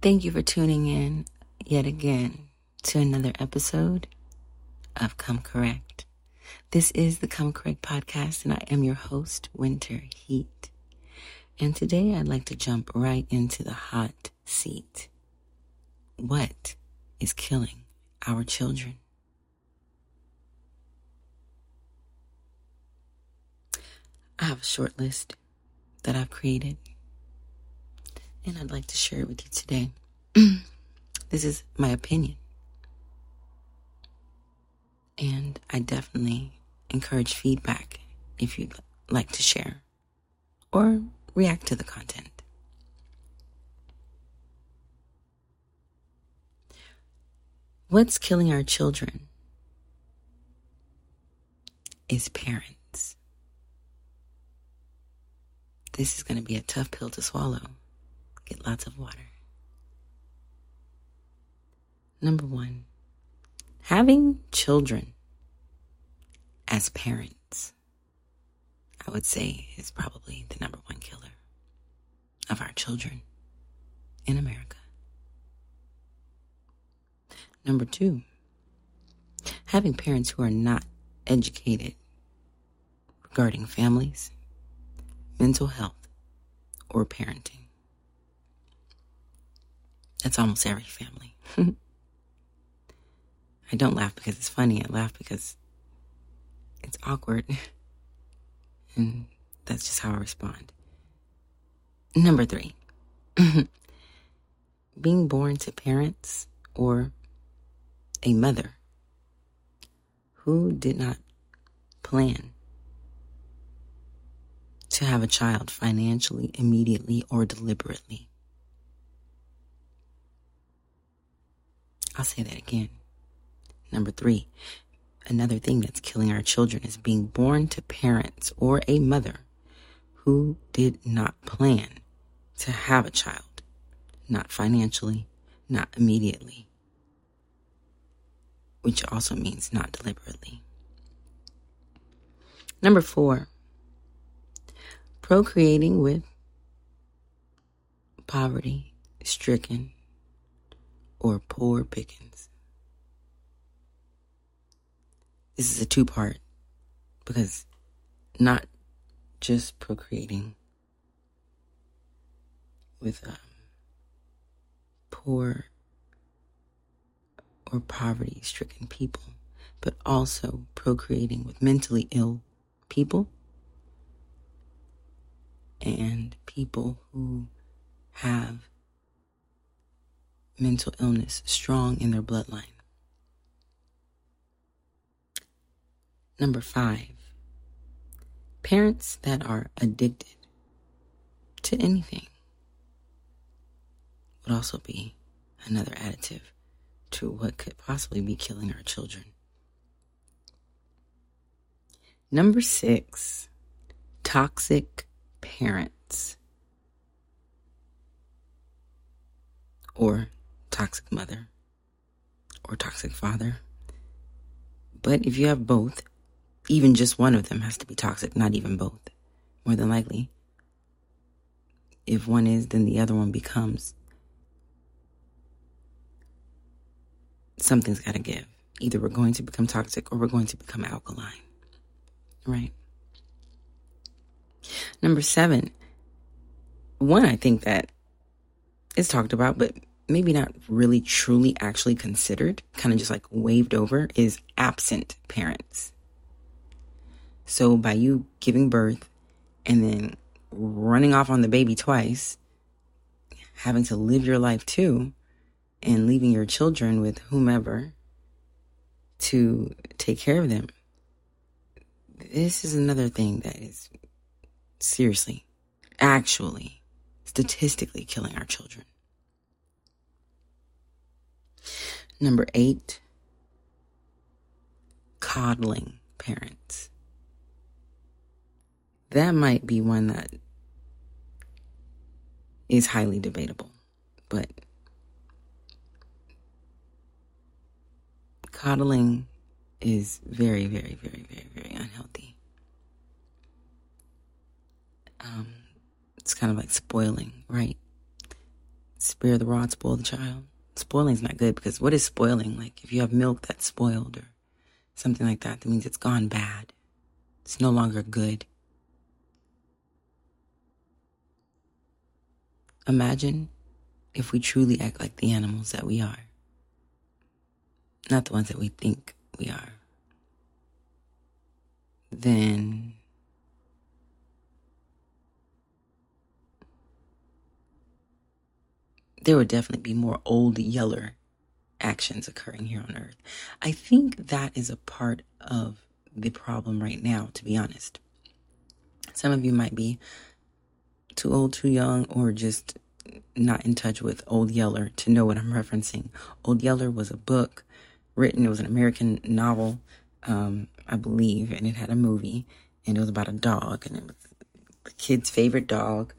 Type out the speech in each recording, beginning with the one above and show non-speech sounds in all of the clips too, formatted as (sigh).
Thank you for tuning in yet again to another episode of Come Correct. This is the Come Correct podcast, and I am your host, Winter Heat. And today I'd like to jump right into the hot seat. What is killing our children? I have a short list that I've created, and I'd like to share it with you today. (clears throat) this is my opinion. And I definitely encourage feedback if you'd like to share or react to the content. What's killing our children is parents. This is going to be a tough pill to swallow. Get lots of water. Number one, having children as parents, I would say, is probably the number one killer of our children in America. Number two, having parents who are not educated regarding families, mental health, or parenting. That's almost every family. (laughs) I don't laugh because it's funny. I laugh because it's awkward. (laughs) And that's just how I respond. Number three, (laughs) being born to parents or a mother who did not plan to have a child financially, immediately, or deliberately. I'll say that again. Number three, another thing that's killing our children is being born to parents or a mother who did not plan to have a child, not financially, not immediately, which also means not deliberately. Number four, procreating with poverty stricken or poor pickings. This is a two part because not just procreating with um, poor or poverty stricken people, but also procreating with mentally ill people and people who have mental illness strong in their bloodline. Number five, parents that are addicted to anything would also be another additive to what could possibly be killing our children. Number six, toxic parents or toxic mother or toxic father. But if you have both, even just one of them has to be toxic, not even both. More than likely, if one is, then the other one becomes. Something's got to give. Either we're going to become toxic or we're going to become alkaline. Right? Number seven, one I think that is talked about, but maybe not really truly actually considered, kind of just like waved over, is absent parents. So by you giving birth and then running off on the baby twice, having to live your life too, and leaving your children with whomever to take care of them. This is another thing that is seriously, actually, statistically killing our children. Number eight, coddling parents. That might be one that is highly debatable, but coddling is very, very, very, very, very unhealthy. Um, it's kind of like spoiling, right? spare the rod, spoil the child. Spoiling is not good because what is spoiling? Like if you have milk that's spoiled or something like that, that means it's gone bad. It's no longer good. Imagine if we truly act like the animals that we are, not the ones that we think we are. Then there would definitely be more old yeller actions occurring here on earth. I think that is a part of the problem right now, to be honest. Some of you might be too old, too young, or just not in touch with Old Yeller to know what I'm (laughs) referencing. Old Yeller was a book written, it was an American novel, um, I believe, and it had a movie, and it was about a dog, and it was the kid's favorite dog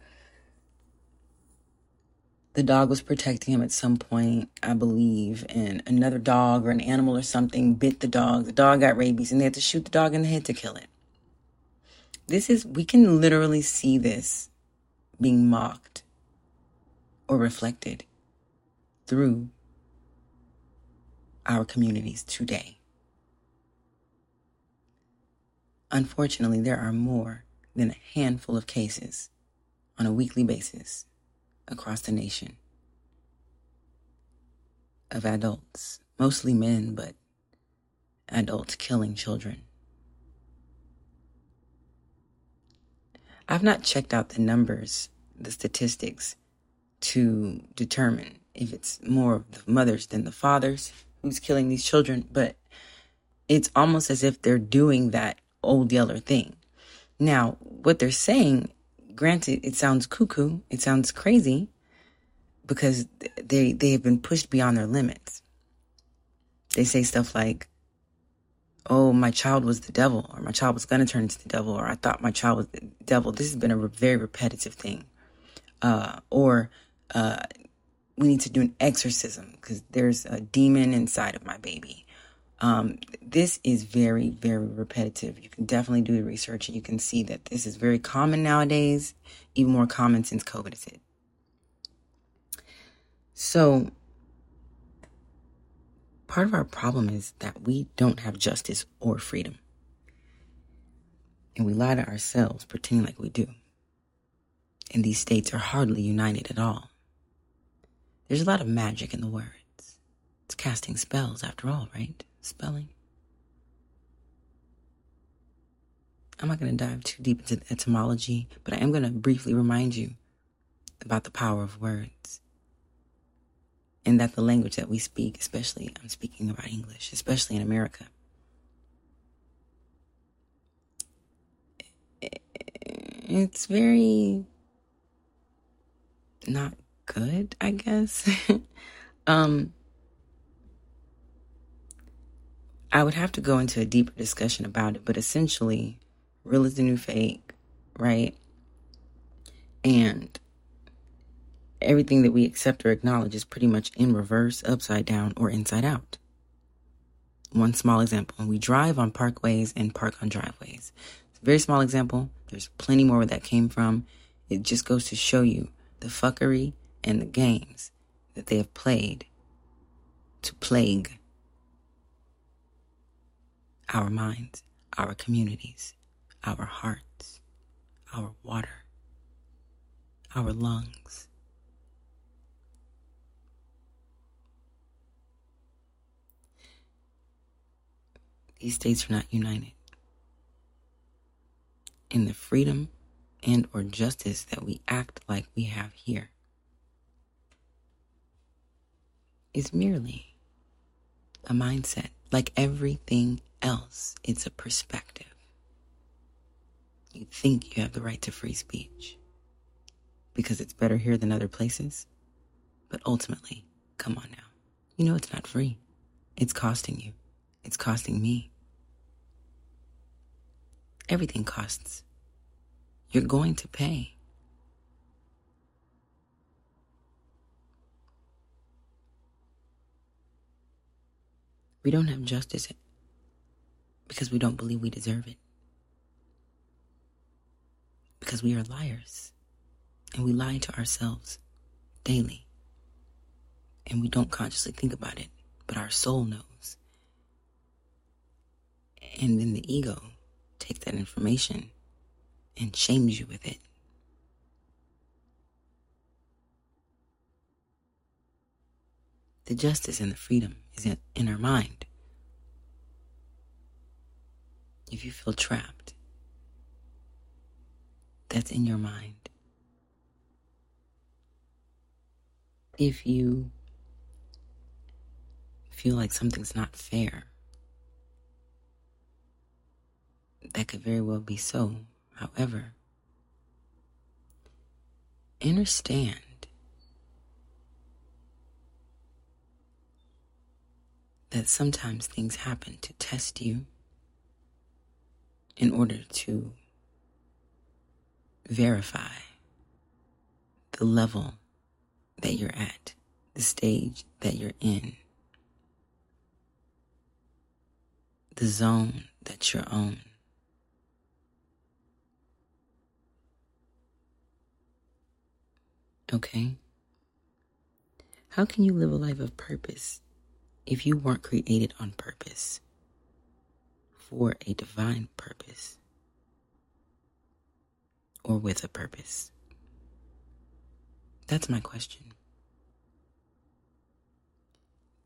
the dog was protecting him at some point, I believe, and another dog or an animal or something bit the dog. The dog got rabies and they had to shoot the dog in the head to kill it. This is, we can literally see this being mocked or reflected through our communities today. Unfortunately, there are more than a handful of cases on a weekly basis across the nation of adults, mostly men, but adults killing children. I've not checked out the numbers, the statistics, to determine if it's more of the mothers than the fathers who's killing these children, but it's almost as if they're doing that old yeller thing. Now, what they're saying granted, it sounds cuckoo, it sounds crazy because they they have been pushed beyond their limits. They say stuff like, "Oh, my child was the devil," or "My child was going to turn into the devil," or "I thought my child was the devil." This has been a very repetitive thing, uh, or uh, we need to do an exorcism because there's a demon inside of my baby. Um, this is very, very repetitive. You can definitely do the research and you can see that this is very common nowadays, even more common since COVID has hit. So, part of our problem is that we don't have justice or freedom. And we lie to ourselves, pretending like we do. And these states are hardly united at all. There's a lot of magic in the words. It's casting spells, after all, right? Spelling. I'm not going to dive too deep into etymology, but I am going to briefly remind you about the power of words. And that the language that we speak, especially, I'm speaking about English, especially in America, it's very not good, I guess. (laughs) um, I would have to go into a deeper discussion about it, but essentially, real is the new fake, right? And everything that we accept or acknowledge is pretty much in reverse, upside down, or inside out. One small example when we drive on parkways and park on driveways. It's a very small example. There's plenty more where that came from. It just goes to show you the fuckery and the games that they have played to plague our minds, our communities, our hearts, our water, our lungs. These states are not united in the freedom and or justice that we act like we have here is merely a mindset like everything else, it's a perspective. You think you have the right to free speech because it's better here than other places. But ultimately, come on now. You know it's not free. It's costing you. It's costing me. Everything costs. You're going to pay. We don't have justice because we don't believe we deserve it. Because we are liars and we lie to ourselves daily. And we don't consciously think about it, but our soul knows. And then the ego takes that information and shames you with it. The justice and the freedom is in, in our mind. If you feel trapped, that's in your mind. If you feel like something's not fair, that could very well be so. However, understand that sometimes things happen to test you in order to verify the level that you're at, the stage that you're in, the zone that you're on. Okay? How can you live a life of purpose if you weren't created on purpose for a divine purpose or with a purpose? That's my question.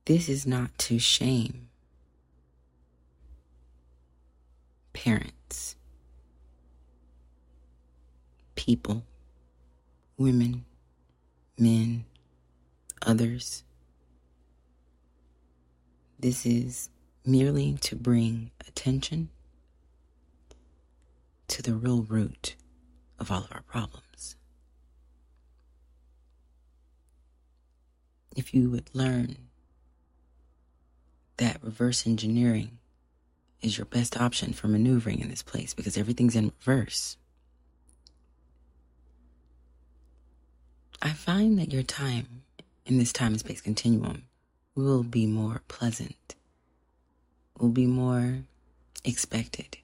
This is not to shame parents, people, women, men, others. This is merely to bring attention to the real root of all of our problems. If you would learn that reverse engineering is your best option for maneuvering in this place because everything's in reverse. I find that your time in this time and space continuum will be more pleasant, will be more expected,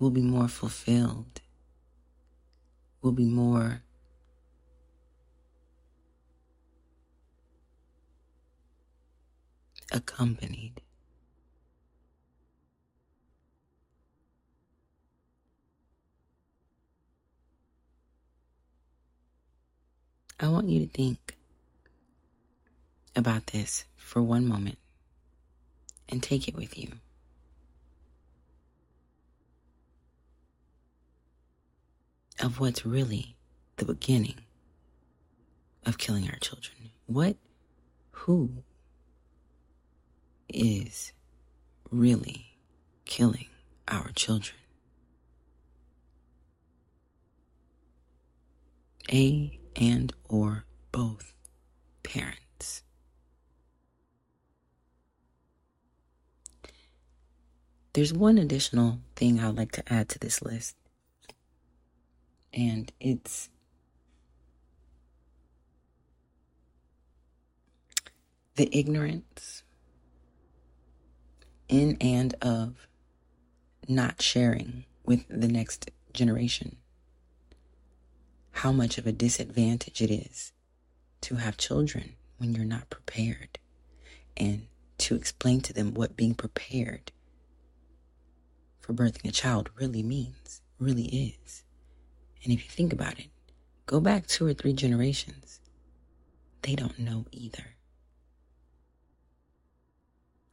will be more fulfilled, will be more accompanied. I want you to think about this for one moment and take it with you. Of what's really the beginning of killing our children. What, who is really killing our children? A and or both parents. There's one additional thing I'd like to add to this list, and it's the ignorance in and of not sharing with the next generation. How much of a disadvantage it is to have children when you're not prepared and to explain to them what being prepared for birthing a child really means, really is. And if you think about it, go back two or three generations, they don't know either.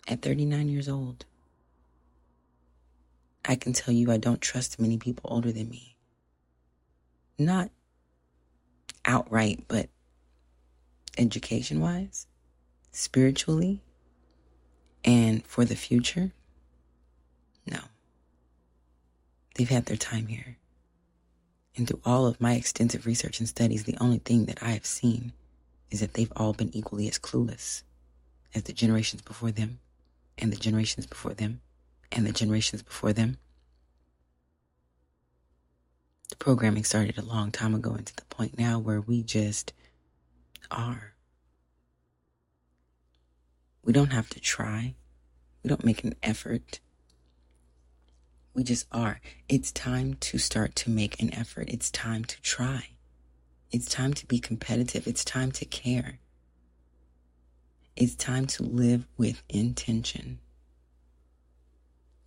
At 39 years old, I can tell you I don't trust many people older than me. Not outright, but education wise, spiritually, and for the future, no. They've had their time here. And through all of my extensive research and studies, the only thing that I have seen is that they've all been equally as clueless as the generations before them, and the generations before them, and the generations before them. The programming started a long time ago and to the point now where we just are. We don't have to try. We don't make an effort. We just are. It's time to start to make an effort. It's time to try. It's time to be competitive. It's time to care. It's time to live with intention.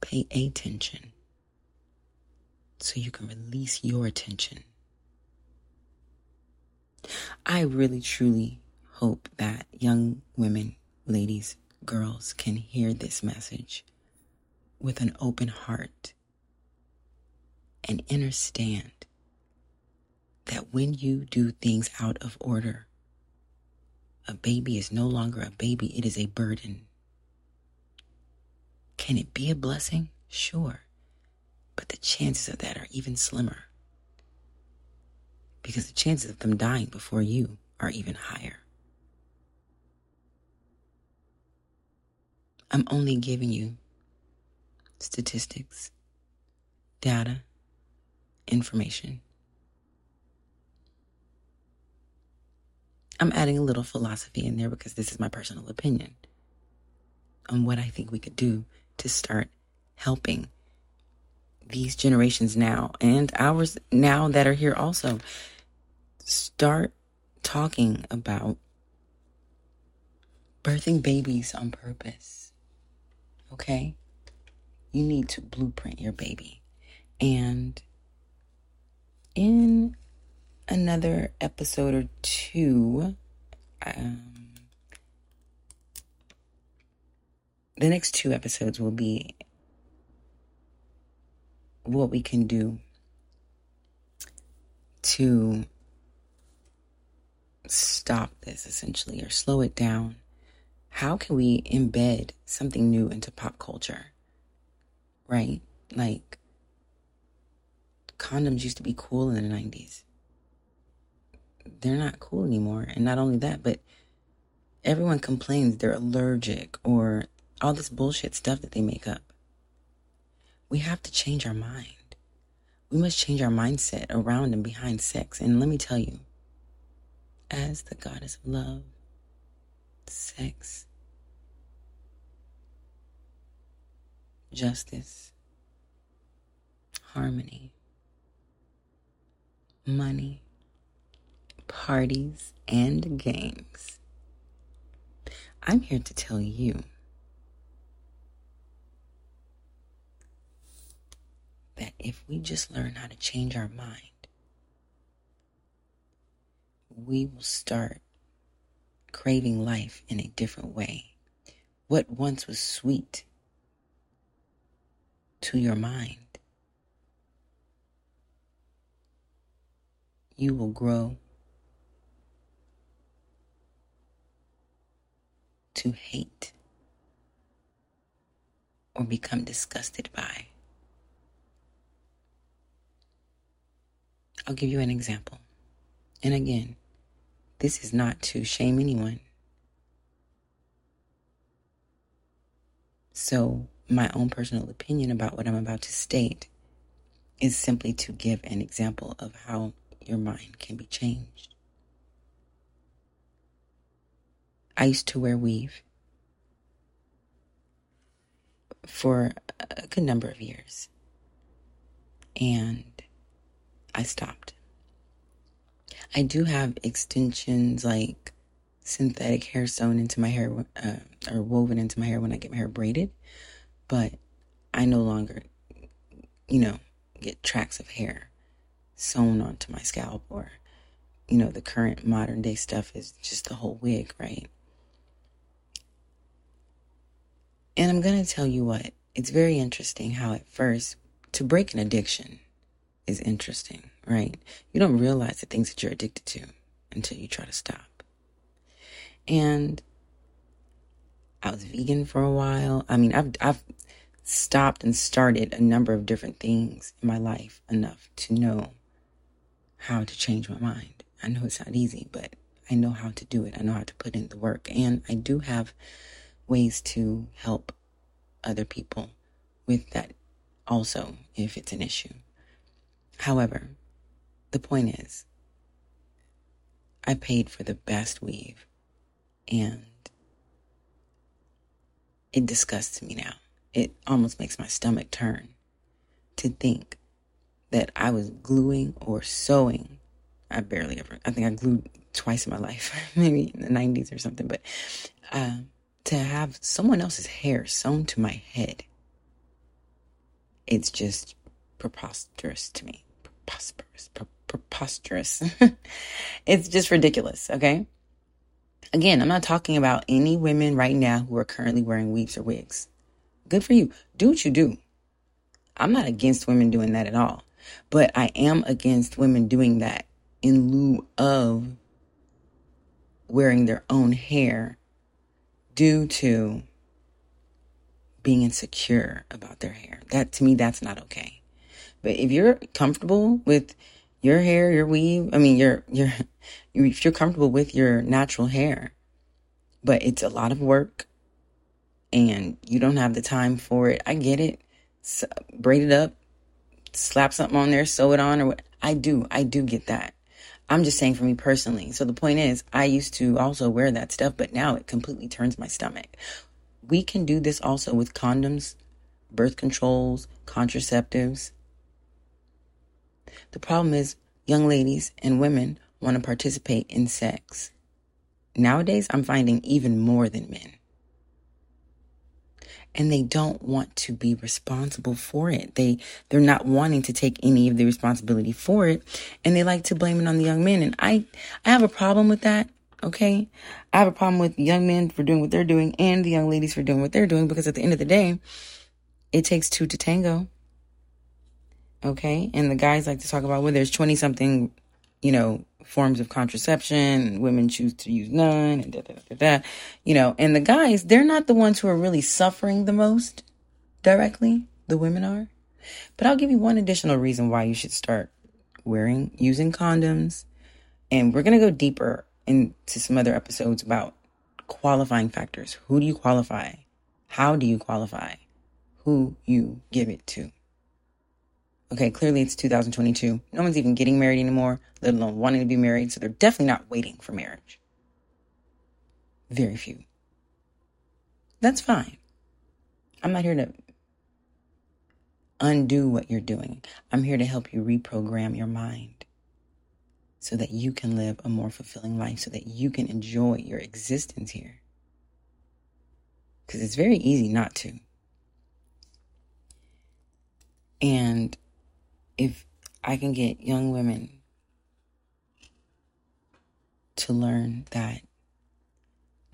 Pay attention so you can release your attention. I really truly hope that young women, ladies, girls can hear this message with an open heart and understand that when you do things out of order, a baby is no longer a baby, it is a burden. Can it be a blessing? Sure. But the chances of that are even slimmer. Because the chances of them dying before you are even higher. I'm only giving you statistics, data, information. I'm adding a little philosophy in there because this is my personal opinion on what I think we could do to start helping these generations now and ours now that are here also start talking about birthing babies on purpose. Okay? You need to blueprint your baby. And in another episode or two, um, the next two episodes will be what we can do to stop this essentially or slow it down. How can we embed something new into pop culture? Right? Like, condoms used to be cool in the 90s. They're not cool anymore. And not only that, but everyone complains they're allergic or all this bullshit stuff that they make up. We have to change our mind. We must change our mindset around and behind sex. And let me tell you, as the goddess of love, sex, justice, harmony, money, parties, and games. I'm here to tell you that if we just learn how to change our mind, we will start craving life in a different way. What once was sweet to your mind, you will grow to hate or become disgusted by. I'll give you an example. And again, this is not to shame anyone. So, my own personal opinion about what I'm about to state is simply to give an example of how your mind can be changed. I used to wear weave for a good number of years. And I stopped. I do have extensions like synthetic hair sewn into my hair uh, or woven into my hair when I get my hair braided, but I no longer, you know, get tracks of hair sewn onto my scalp or, you know, the current modern day stuff is just the whole wig, right? And I'm going to tell you what, it's very interesting how at first, to break an addiction, is interesting, right? You don't realize the things that you're addicted to until you try to stop. And I was vegan for a while. I mean, I've I've stopped and started a number of different things in my life enough to know how to change my mind. I know it's not easy, but I know how to do it. I know how to put in the work. And I do have ways to help other people with that also if it's an issue. However, the point is, I paid for the best weave and it disgusts me now. It almost makes my stomach turn to think that I was gluing or sewing I barely ever. I think I glued twice in my life, (laughs) maybe in the '90s or something. But uh, to have someone else's hair sewn to my head, it's just preposterous to me. Preposterous. Pre- preposterous. (laughs) it's just ridiculous. Okay. Again, I'm not talking about any women right now who are currently wearing weaves or wigs. Good for you. Do what you do. I'm not against women doing that at all. But I am against women doing that in lieu of wearing their own hair due to being insecure about their hair. That to me, that's not okay. But if you're comfortable with your hair, your weave, I mean, your, your, (laughs) if you're comfortable with your natural hair, but it's a lot of work and you don't have the time for it, I get it. So, braid it up, slap something on there, sew it on, or what. I do, I do get that. I'm just saying for me personally. So the point is, I used to also wear that stuff, but now it completely turns my stomach. We can do this also with condoms, birth controls, contraceptives. The problem is, young ladies and women want to participate in sex. Nowadays, I'm finding even more than men and they don't want to be responsible for it. They they're not wanting to take any of the responsibility for it and they like to blame it on the young men and I I have a problem with that. Okay? I have a problem with young men for doing what they're doing and the young ladies for doing what they're doing because at the end of the day, it takes two to tango. Okay? And the guys like to talk about well there's 20 something, you know, forms of contraception women choose to use none and da, you know and the guys they're not the ones who are really suffering the most directly. The women are. But i'll give you one additional reason why you should start wearing using condoms. And we're going to go deeper into some other episodes about qualifying factors. Who do you qualify? How do you qualify? Who you give it to Okay, clearly it's 2022. No one's even getting married anymore, let alone wanting to be married, so they're definitely not waiting for marriage. Very few. That's fine. I'm not here to undo what you're doing. I'm here to help you reprogram your mind so that you can live a more fulfilling life, so that you can enjoy your existence here. Because it's very easy not to. And if I can get young women to learn that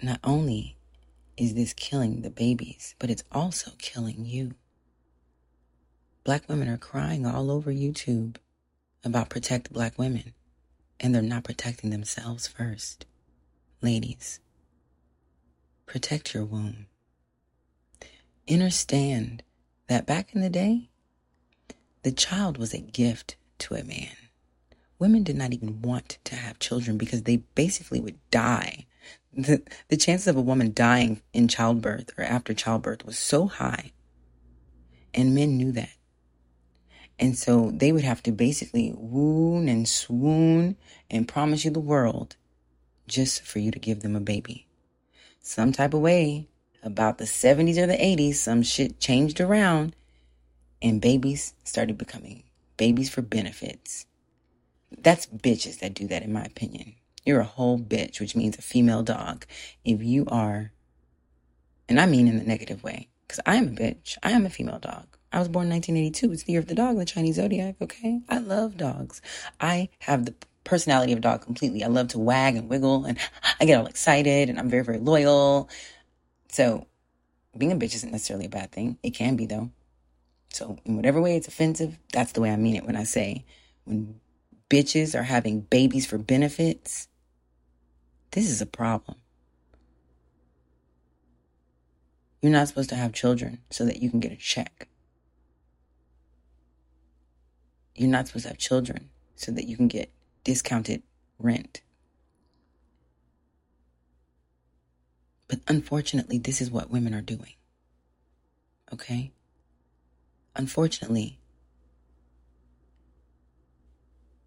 not only is this killing the babies, but it's also killing you. Black women are crying all over YouTube about protect black women, and they're not protecting themselves first. Ladies, protect your womb. Understand that back in the day, the child was a gift to a man. Women did not even want to have children because they basically would die. The, the chances of a woman dying in childbirth or after childbirth was so high. And men knew that. And so they would have to basically wound and swoon and promise you the world just for you to give them a baby. Some type of way, about the 70s or the 80s, some shit changed around and babies started becoming babies for benefits. That's bitches that do that, in my opinion. You're a whole bitch, which means a female dog. If you are, and I mean in the negative way, because I am a bitch. I am a female dog. I was born in 1982. It's the year of the dog, the Chinese zodiac, okay? I love dogs. I have the personality of a dog completely. I love to wag and wiggle and I get all excited and I'm very, very loyal. So being a bitch isn't necessarily a bad thing. It can be though. So, in whatever way it's offensive, that's the way I mean it when I say when bitches are having babies for benefits, this is a problem. You're not supposed to have children so that you can get a check. You're not supposed to have children so that you can get discounted rent. But unfortunately, this is what women are doing. Okay? Unfortunately,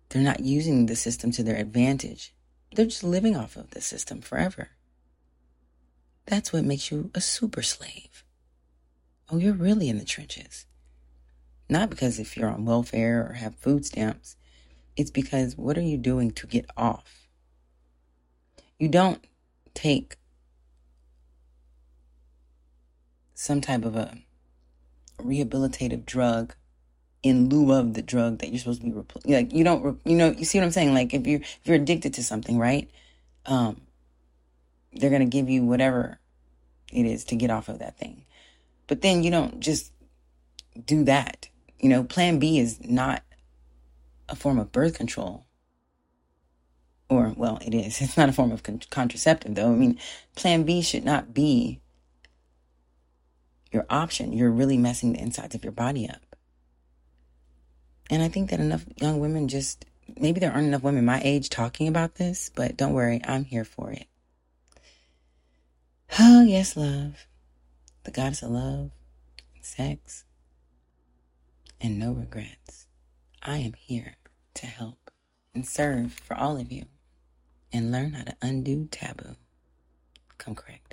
they're not using the system to their advantage. They're just living off of the system forever. That's what makes you a super slave. Oh, you're really in the trenches. Not because if you're on welfare or have food stamps, It's because what are you doing to get off? You don't take some type of a rehabilitative drug in lieu of the drug that you're supposed to be repl- like you don't you know you see what I'm saying? Like if you're if you're addicted to something right um they're going to give you whatever it is to get off of that thing. But then you don't just do that. You know plan B is not a form of birth control. Or well it is. (laughs) It's not a form of con- contraceptive though. I mean plan b should not be your option you're really messing the insides of your body up and I think that enough young women just, maybe there aren't enough women my age talking about this, but don't worry, I'm here for it. (sighs) Oh, yes, love. The goddess of love, sex, and no regrets. I am here to help and serve for all of you and learn how to undo taboo. Come correct.